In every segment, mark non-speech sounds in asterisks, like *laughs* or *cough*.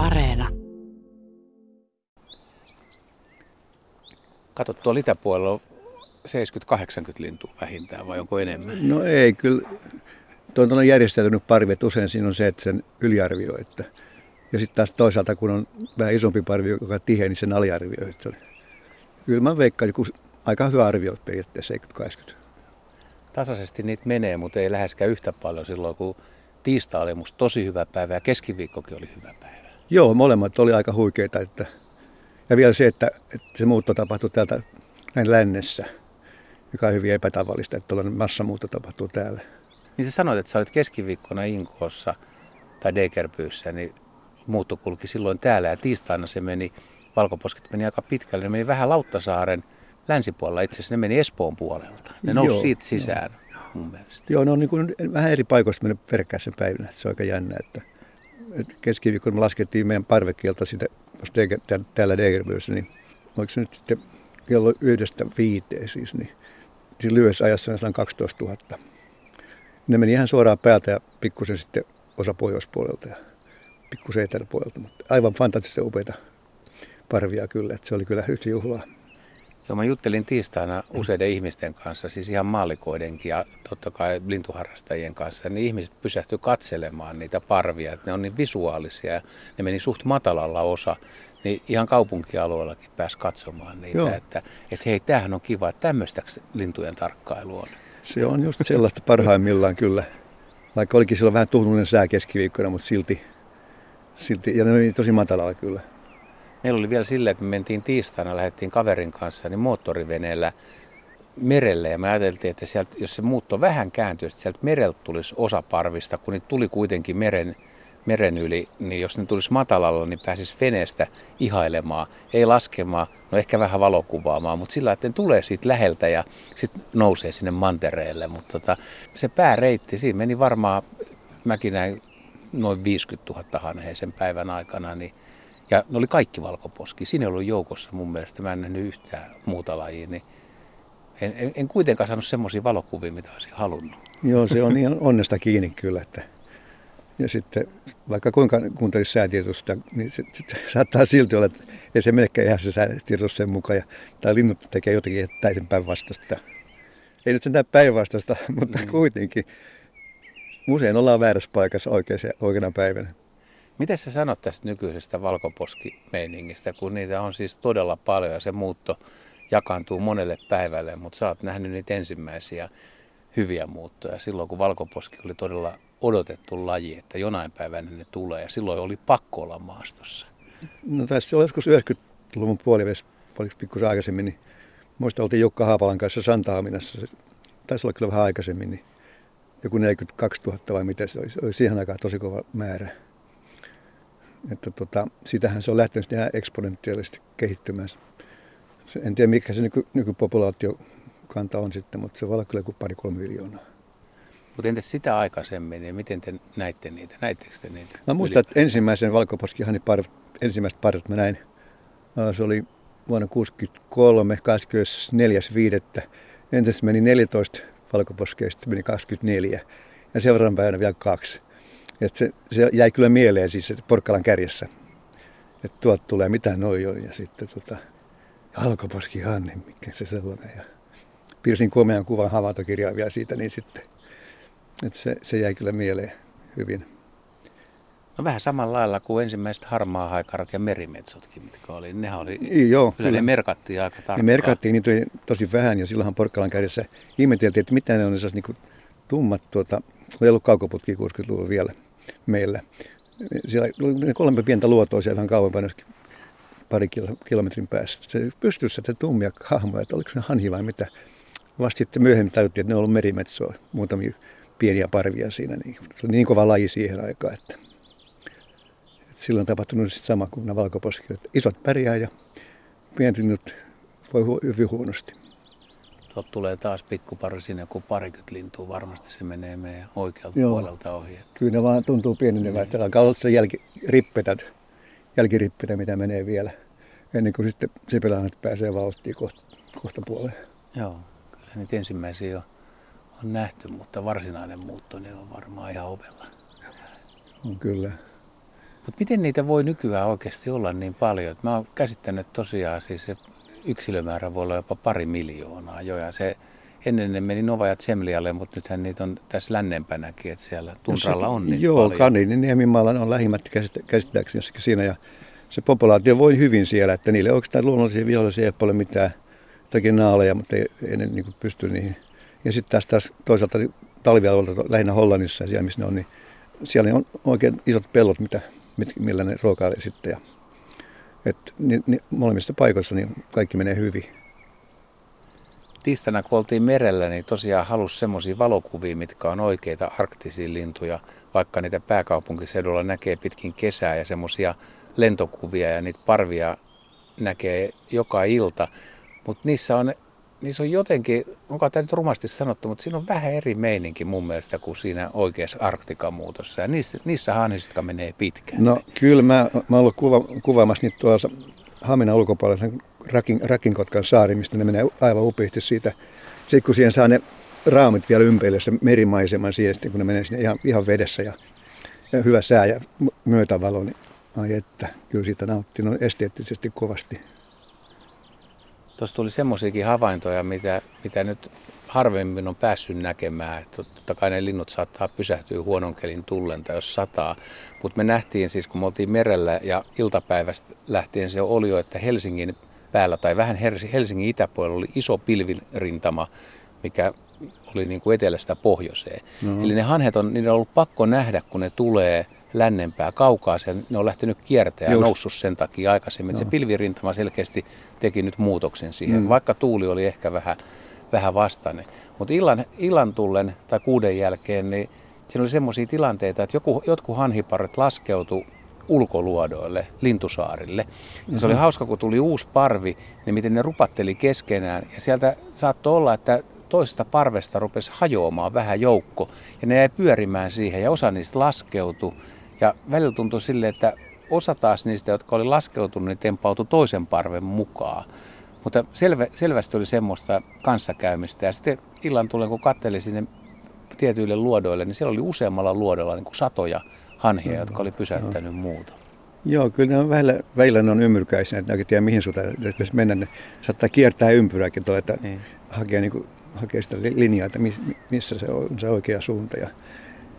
Areena. Kato, tuolla itäpuolella on 70-80 lintua vähintään vai onko enemmän? No ei, kyllä. Tuo on järjestäytynyt parvi, että usein siinä on se, että sen yliarvioi. Että, ja sitten taas toisaalta, kun on vähän isompi parvi, joka on tiheä, niin sen aliarvioi. Että kyllä mä veikkaan, että aika hyvä arvio periaatteessa 70-80. Tasaisesti niitä menee, mutta ei läheskään yhtä paljon silloin, kun tiistai oli musta tosi hyvä päivä ja keskiviikkokin oli hyvä päivä. Joo, molemmat oli aika huikeita. Että, ja vielä se, että, että se muutto tapahtui täältä näin lännessä, joka on hyvin epätavallista, että tuollainen massamuutto tapahtuu täällä. Niin sä sanoit, että sä olit keskiviikkona Inkoossa tai Degerpyyssä, niin muutto kulki silloin täällä ja tiistaina se meni, valkoposket meni aika pitkälle, ne meni vähän Lauttasaaren länsipuolella, itse asiassa ne meni Espoon puolelta. Ne nousi Joo, siitä sisään jo. mun mielestä. Joo, ne on niin kuin vähän eri paikoista mennyt peräkkäisen päivänä, se on aika jännä, että keskiviikkona me laskettiin meidän parvekielta siitä, täällä Degerpyyssä, niin oliko se nyt sitten kello yhdestä viiteen siis, niin siinä lyhyessä ajassa on 12 000. Ne meni ihan suoraan päältä ja pikkusen sitten osa pohjoispuolelta ja pikkusen eteläpuolelta, mutta aivan fantastisen upeita parvia kyllä, että se oli kyllä yhtä juhlaa. Joo, mä juttelin tiistaina useiden ihmisten kanssa, siis ihan maalikoidenkin ja totta kai lintuharrastajien kanssa. Niin ihmiset pysähtyi katselemaan niitä parvia, että ne on niin visuaalisia ja ne meni suht matalalla osa. Niin ihan kaupunkialueellakin pääsi katsomaan niitä, Joo. että, että hei, tämähän on kiva, että tämmöistä lintujen tarkkailu on. Se on just sellaista parhaimmillaan kyllä. Vaikka olikin silloin vähän tuhnullinen sää keskiviikkona, mutta silti, silti ja ne meni tosi matalalla kyllä. Meillä oli vielä silleen, että me mentiin tiistaina, lähdettiin kaverin kanssa niin moottoriveneellä merelle ja me ajateltiin, että sieltä, jos se muutto vähän kääntyisi, että sieltä mereltä tulisi osa parvista, kun niitä tuli kuitenkin meren, meren yli, niin jos ne tulisi matalalla, niin pääsisi veneestä ihailemaan, ei laskemaan, no ehkä vähän valokuvaamaan, mutta sillä että ne tulee siitä läheltä ja sitten nousee sinne mantereelle. Mutta tota, se pääreitti, siinä meni varmaan, mäkin näin noin 50 000 hanheisen päivän aikana, niin ja ne oli kaikki valkoposki. Siinä ei ollut joukossa mun mielestä. Mä en nähnyt yhtään muuta lajia. Niin en, en, en kuitenkaan saanut semmoisia valokuvia, mitä olisin halunnut. Joo, se on ihan onnesta kiinni kyllä. Että ja sitten vaikka kuinka kuuntelisi säätiedotusta, niin se, se, saattaa silti olla, että ei se menekään ihan se säätiedotus sen mukaan. Ja, tai linnut tekee jotenkin täysin päinvastaista. Ei nyt sentään päinvastaista, *laughs* mutta mm. kuitenkin. Usein ollaan väärässä paikassa oikeana päivänä. Miten sä sanot tästä nykyisestä valkoposkimeiningistä, kun niitä on siis todella paljon ja se muutto jakaantuu monelle päivälle, mutta sä oot nähnyt niitä ensimmäisiä hyviä muuttoja silloin, kun valkoposki oli todella odotettu laji, että jonain päivänä ne tulee ja silloin oli pakko olla maastossa. No tässä oli joskus 90-luvun puolivälissä, oliko pikkusen aikaisemmin, niin muista oltiin Jukka Haapalan kanssa Santaaminassa, taisi olla kyllä vähän aikaisemmin, niin joku 42 000 vai mitä se oli, se oli siihen aikaan tosi kova määrä. Että tota, sitähän se on lähtenyt ihan eksponentiaalisesti kehittymään. En tiedä mikä se nyky, nykypopulaatiokanta on sitten, mutta se voi olla kyllä kuin pari-kolme miljoonaa. Mutta entäs sitä aikaisemmin, niin miten te näitte niitä? Näittekö te niitä? Mä muistan, että ensimmäisen valkoposkihanin par, ensimmäiset parit mä näin. Se oli vuonna 1963, 24.5. Entäs meni 14 valkoposkeista, meni 24. Ja seuraavan päivänä vielä kaksi. Et se, se, jäi kyllä mieleen siis Porkkalan kärjessä. Että tuolta tulee mitä noi on. Ja sitten tota, Halkoposki Hanni, mikä se sellainen. Ja piirsin komean kuvan havaintokirjaa vielä siitä, niin sitten että se, se jäi kyllä mieleen hyvin. No vähän samalla lailla kuin ensimmäiset harmaa haikarat ja merimetsotkin, mitkä oli. Nehän oli, niin, joo, kyllä, kyllä. ne merkattiin aika tarkkaan. Ne merkattiin niitä tosi vähän ja silloinhan Porkkalan kädessä ihmeteltiin, että mitä ne on niin kuin tummat, tuota, ei ollut kaukoputki 60-luvulla vielä meillä. Siellä oli kolme pientä luotoa vähän kauempana, pari kilometrin päässä. Se pystyssä se tummia hahmoja, että oliko se hanhi vai mitä. Vasta sitten myöhemmin tajuttiin, että ne on ollut merimetsoa, muutamia pieniä parvia siinä. Niin, se oli niin kova laji siihen aikaan, että, että silloin tapahtunut sama kuin nämä valkoposkiot. Isot pärjää ja pienlinnut voi hyvin huonosti. Tuolta tulee taas pikkupari sinne, kun parikymmentä lintua. Varmasti se menee meidän oikealta Joo. puolelta ohi. Että... Kyllä ne vaan tuntuu pienenevät. Niin. Alkaa olla jälkirippetä, jälkirippetä, mitä menee vielä. Ennen kuin sitten Sipilänät pääsee vauhtiin kohta, kohta puoleen. Joo, kyllä niitä ensimmäisiä on, on nähty, mutta varsinainen muutto niin on varmaan ihan ovella. On kyllä. Mutta miten niitä voi nykyään oikeasti olla niin paljon? Mä oon käsittänyt tosiaan siis se yksilömäärä voi olla jopa pari miljoonaa jo ja se ennen ne meni Nova ja Tsemlialle, mutta nythän niitä on tässä lännempänäkin, että siellä Tundralla on niin Joo, paljon. Kaninin Niemimaalla on lähimmät käsittääkseni jossakin siinä ja se populaatio voi hyvin siellä, että niille oikeastaan luonnollisia vihollisia ei ole mitään jotakin naaleja, mutta ei, ei ne niin pysty niihin. Ja sitten taas, taas toisaalta talvialueelta lähinnä Hollannissa ja siellä missä ne on, niin siellä on oikein isot pellot, mitä, millä ne ruokailee sitten. Ja, et, niin, niin, molemmissa paikoissa niin kaikki menee hyvin. Tiistaina kun oltiin merellä, niin tosiaan halusi semmoisia valokuvia, mitkä on oikeita arktisia lintuja, vaikka niitä pääkaupunkiseudulla näkee pitkin kesää ja semmoisia lentokuvia ja niitä parvia näkee joka ilta. Mutta niissä on, niissä on jotenkin, onko tämä nyt rumasti sanottu, mutta siinä on vähän eri meininki mun mielestä kuin siinä oikeassa Arktikamuutossa. Ja niissä, niissä hanhistka menee pitkään. No kyllä, mä, mä ollut kuva, kuvaamassa niitä tuolla Haminan ulkopuolella Rakin, Rakinkotkan saari, mistä ne menee aivan upeasti siitä. Sitten kun siihen saa ne raamit vielä ympärille, se merimaiseman siihen, kun ne menee sinne ihan, ihan vedessä ja, ja hyvä sää ja myötävalo, niin ai että, kyllä siitä nauttii no esteettisesti kovasti. Tuossa tuli semmoisiakin havaintoja, mitä, mitä nyt harvemmin on päässyt näkemään. Totta kai ne linnut saattaa pysähtyä huonon kelin tullen tai jos sataa. Mutta me nähtiin siis, kun me oltiin merellä ja iltapäivästä lähtien se oli jo, että Helsingin päällä tai vähän Helsingin itäpuolella oli iso pilvirintama, mikä oli niin kuin etelästä pohjoiseen. No. Eli ne hanhet on, niiden on ollut pakko nähdä, kun ne tulee lännempää kaukaa. Sen, ne on lähtenyt kiertämään ja noussut sen takia aikaisemmin. No. Se pilvirintama selkeästi teki nyt muutoksen siihen, mm. vaikka tuuli oli ehkä vähän, vähän vastainen. Mutta illan, illan tullen tai kuuden jälkeen, niin siinä oli semmoisia tilanteita, että joku, jotkut hanhiparet laskeutu ulkoluodoille, lintusaarille. Ja se oli mm-hmm. hauska, kun tuli uusi parvi, niin miten ne rupatteli keskenään. Ja sieltä saattoi olla, että toisesta parvesta rupesi hajoamaan vähän joukko. Ja ne jäi pyörimään siihen ja osa niistä laskeutui. Ja välillä tuntui sille, että osa taas niistä, jotka oli laskeutunut, niin tempautui toisen parven mukaan. Mutta selvä, selvästi oli semmoista kanssakäymistä. Ja sitten illan tulen, kun katselin sinne tietyille luodoille, niin siellä oli useammalla luodolla niin kuin satoja hanhia, jotka oli pysäyttänyt no. muuta. Joo, kyllä ne on väillä, väillä ne on ymmyrkäisiä, että ne oikein tiedä mihin suuntaan jos mennä. Ne saattaa kiertää ympyrääkin tuolla, että niin. hakee, niin kuin, hakee sitä linjaa, että missä se on se oikea suunta. Ja,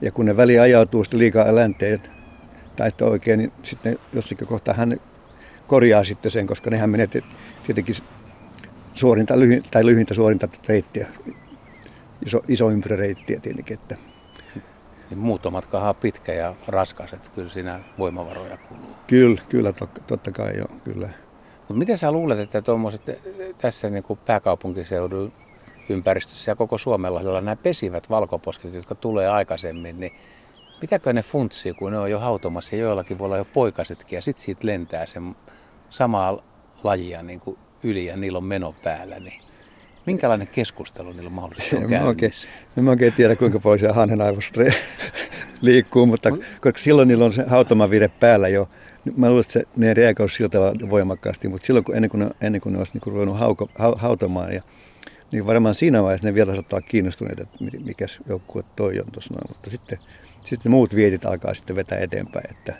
ja kun ne väli ajautuu sitten liikaa länteen tai että oikein, niin sitten jossakin kohtaa hän korjaa sitten sen, koska nehän menee tietenkin suorinta tai lyhintä suorinta reittiä, iso, iso ympyräreittiä tietenkin. Että. Niin muuttomatkahan on pitkä ja raskas, että kyllä siinä voimavaroja kuluu. Kyllä, kyllä totta kai joo, kyllä. Mutta miten sä luulet, että tuommoiset tässä niin kuin pääkaupunkiseudun ympäristössä ja koko Suomella nämä pesivät valkoposket, jotka tulee aikaisemmin, niin mitäkö ne funtsii, kun ne on jo hautomassa ja joillakin voi olla jo poikasetkin ja sitten siitä lentää sen samaa lajia niin kuin yli ja niillä on meno päällä, niin minkälainen keskustelu niillä mahdollisesti on en käynnissä? en mä oikein tiedä, kuinka paljon siellä hanen aivossa *laughs* liikkuu, mutta koska silloin niillä on se hautomavire päällä jo, Mä luulen, että se, ne reagoisi sillä tavalla voimakkaasti, mutta silloin kun, ennen kuin ne, ennen kuin ne olisi niin ruvennut hauko, ha, hautomaan, ja, niin varmaan siinä vaiheessa ne vielä saattaa kiinnostuneet, että mikä joukkue toi on tuossa noin. Mutta sitten, sitten muut vietit alkaa sitten vetää eteenpäin, että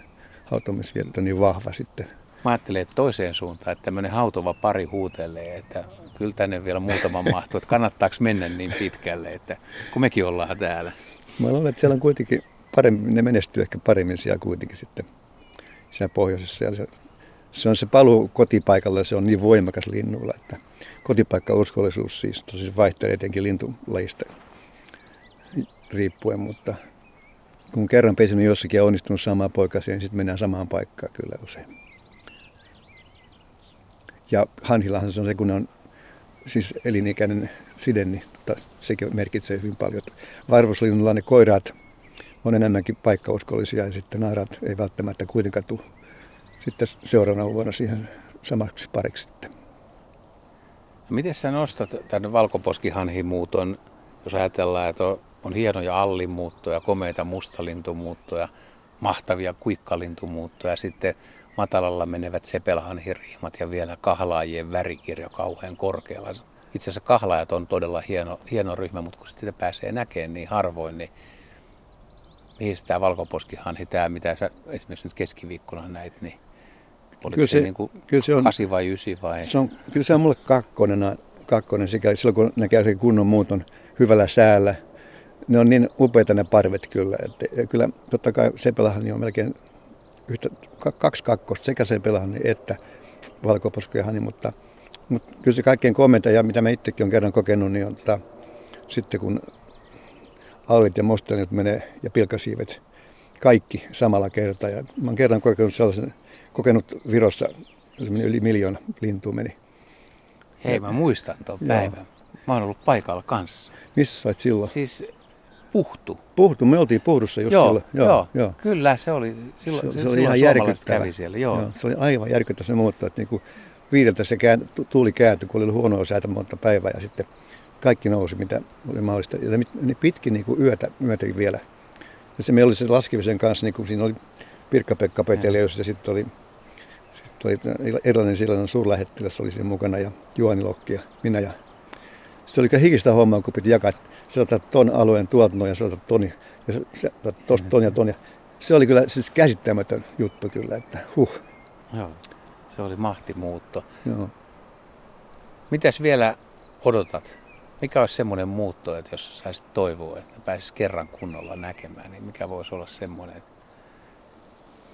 hautomisvietit on niin vahva sitten. Mä ajattelen että toiseen suuntaan, että tämmöinen hautova pari huutelee, että kyllä tänne vielä muutama *laughs* mahtuu, että kannattaako mennä niin pitkälle, että kun mekin ollaan täällä. Mä luulen, että siellä on kuitenkin paremmin, ne menestyy ehkä paremmin siellä kuitenkin sitten siellä pohjoisessa. Se, se on se paluu kotipaikalle, se on niin voimakas linnulla, että kotipaikkauskollisuus siis tosi vaihtelee etenkin lintulajista riippuen, mutta kun kerran pesinyt jossakin ja onnistunut saamaan poikasia, niin sitten mennään samaan paikkaan kyllä usein. Ja hanhillahan se on se, kun on siis elinikäinen side, niin tota, sekin merkitsee hyvin paljon. Varvuslinnulla ne koiraat on enemmänkin paikkauskollisia ja sitten naarat ei välttämättä kuitenkaan tule sitten seuraavana vuonna siihen samaksi pariksi sitten. Miten sä nostat tänne valkoposkihanhimuuton, jos ajatellaan, että on, on hienoja allimuuttoja, komeita mustalintumuuttoja, mahtavia kuikkalintumuuttoja, sitten matalalla menevät sepelhanhiriimat ja vielä kahlaajien värikirjo kauhean korkealla. Itse asiassa kahlaajat on todella hieno, hieno ryhmä, mutta kun sitä pääsee näkemään niin harvoin, niin mihin tämä valkoposkihanhi, tämä mitä sä esimerkiksi nyt keskiviikkona näit, niin oliko Kyllä se, se- niin kuin kyllä se on- 8 vai 9 vai? Se on, kyllä se on mulle kakkonen, kakkonen sikäli, silloin kun ne käy sen kunnon muuton hyvällä säällä. Ne on niin upeita ne parvet kyllä. Että, ja kyllä totta kai Sepelahani on melkein yhtä, ka- kaksi kakkosta, sekä Sepelahani että valkoposkihani, mutta, mutta kyllä se kaikkein komenta ja mitä mä itsekin olen kerran kokenut, niin on tota, sitten kun allit ja mostelit menee ja pilkasiivet kaikki samalla kertaa. Ja mä oon kerran kokenut sellaisen, kokenut Virossa, yli miljoona lintua meni. Hei, mä muistan tuon Joo. päivän. Mä oon ollut paikalla kanssa. Missä sä olit silloin? Siis puhtu. Puhtu, me oltiin Puhdussa just joo, silloin. joo, joo, kyllä se oli. Silloin, se, se, oli ihan järkyttävä. kävi siellä. Joo. Joo, se oli aivan järkyttävä se muutto, että niinku viideltä se kään, tu- tuuli kääntyi, kun oli ollut huonoa säätä monta päivää ja sitten kaikki nousi, mitä oli mahdollista. Ja ne, pitkin niinku yötä, yötä vielä. Ja se meillä oli se laskemisen kanssa, niinku siinä oli Pirkka-Pekka Petelius ja sitten oli, sitten oli erilainen silloinen suurlähettiläs oli siinä mukana ja Juhani Lokki ja minä. Ja se oli hikistä hommaa, kun piti jakaa, otat ton alueen tuolta noin ja otat toni ja otat tosta ton ja ton. Ja se oli kyllä siis käsittämätön juttu kyllä, että huh. joo. Se oli mahtimuutto. Joo. Mitäs vielä odotat? Mikä olisi semmoinen muutto, että jos saisit toivoa, että pääsis kerran kunnolla näkemään, niin mikä voisi olla semmoinen,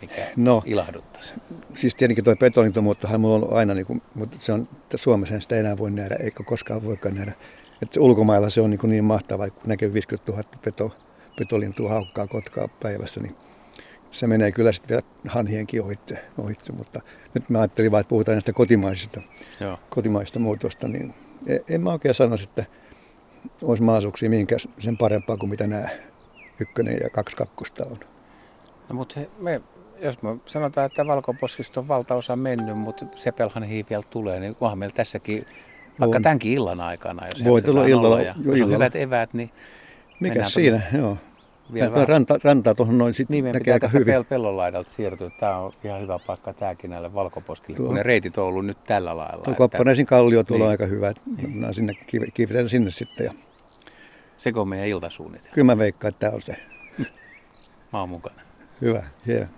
mikä No. ilahduttaisi? Siis tietenkin tuo betonintomuuttohan mulla on ollut aina, niin kuin, mutta se on, että Suomessa sitä enää voi nähdä, eikä koskaan voikaan nähdä. Että ulkomailla se on niin, niin mahtavaa, kun näkee 50 000 peto, petolintua haukkaa kotkaa päivässä, niin se menee kyllä sitten vielä hanhienkin ohitse, ohitse. Mutta nyt mä ajattelin vain, että puhutaan näistä kotimaisista, Joo. kotimaisista muutosta, niin e- en mä oikein sanoisi, että olisi mahdollisuuksia mihinkään sen parempaa kuin mitä nämä ykkönen ja kaksi kakkosta on. No, mutta he, me, jos me sanotaan, että valkoposkista on valtaosa mennyt, mutta Sepelhan vielä tulee, niin onhan meillä tässäkin, vaikka On. tämänkin illan aikana, jos Voi tulla illalla- olla ja jo jos on illalla. hyvät eväät, niin Mikä siinä, joo. vielä vähän ranta, rantaa tuohon noin sitten Niin, näkee aika hyvin. pel- pellon laidalta siirtyä. Tämä on ihan hyvä paikka tämäkin näille valkoposkille, Tuo- kun ne reitit on ollut nyt tällä lailla. Tuo että Koppanesin kallio tuolla Niin. on aika hyvä. Mä sinne kiiv- kiivetän sinne sitten. Ja Seko on meidän iltasuunnitelma. kyllä mä veikkaan, että tämä on se. *laughs* Mä oon mukana. Hyvä, yeah.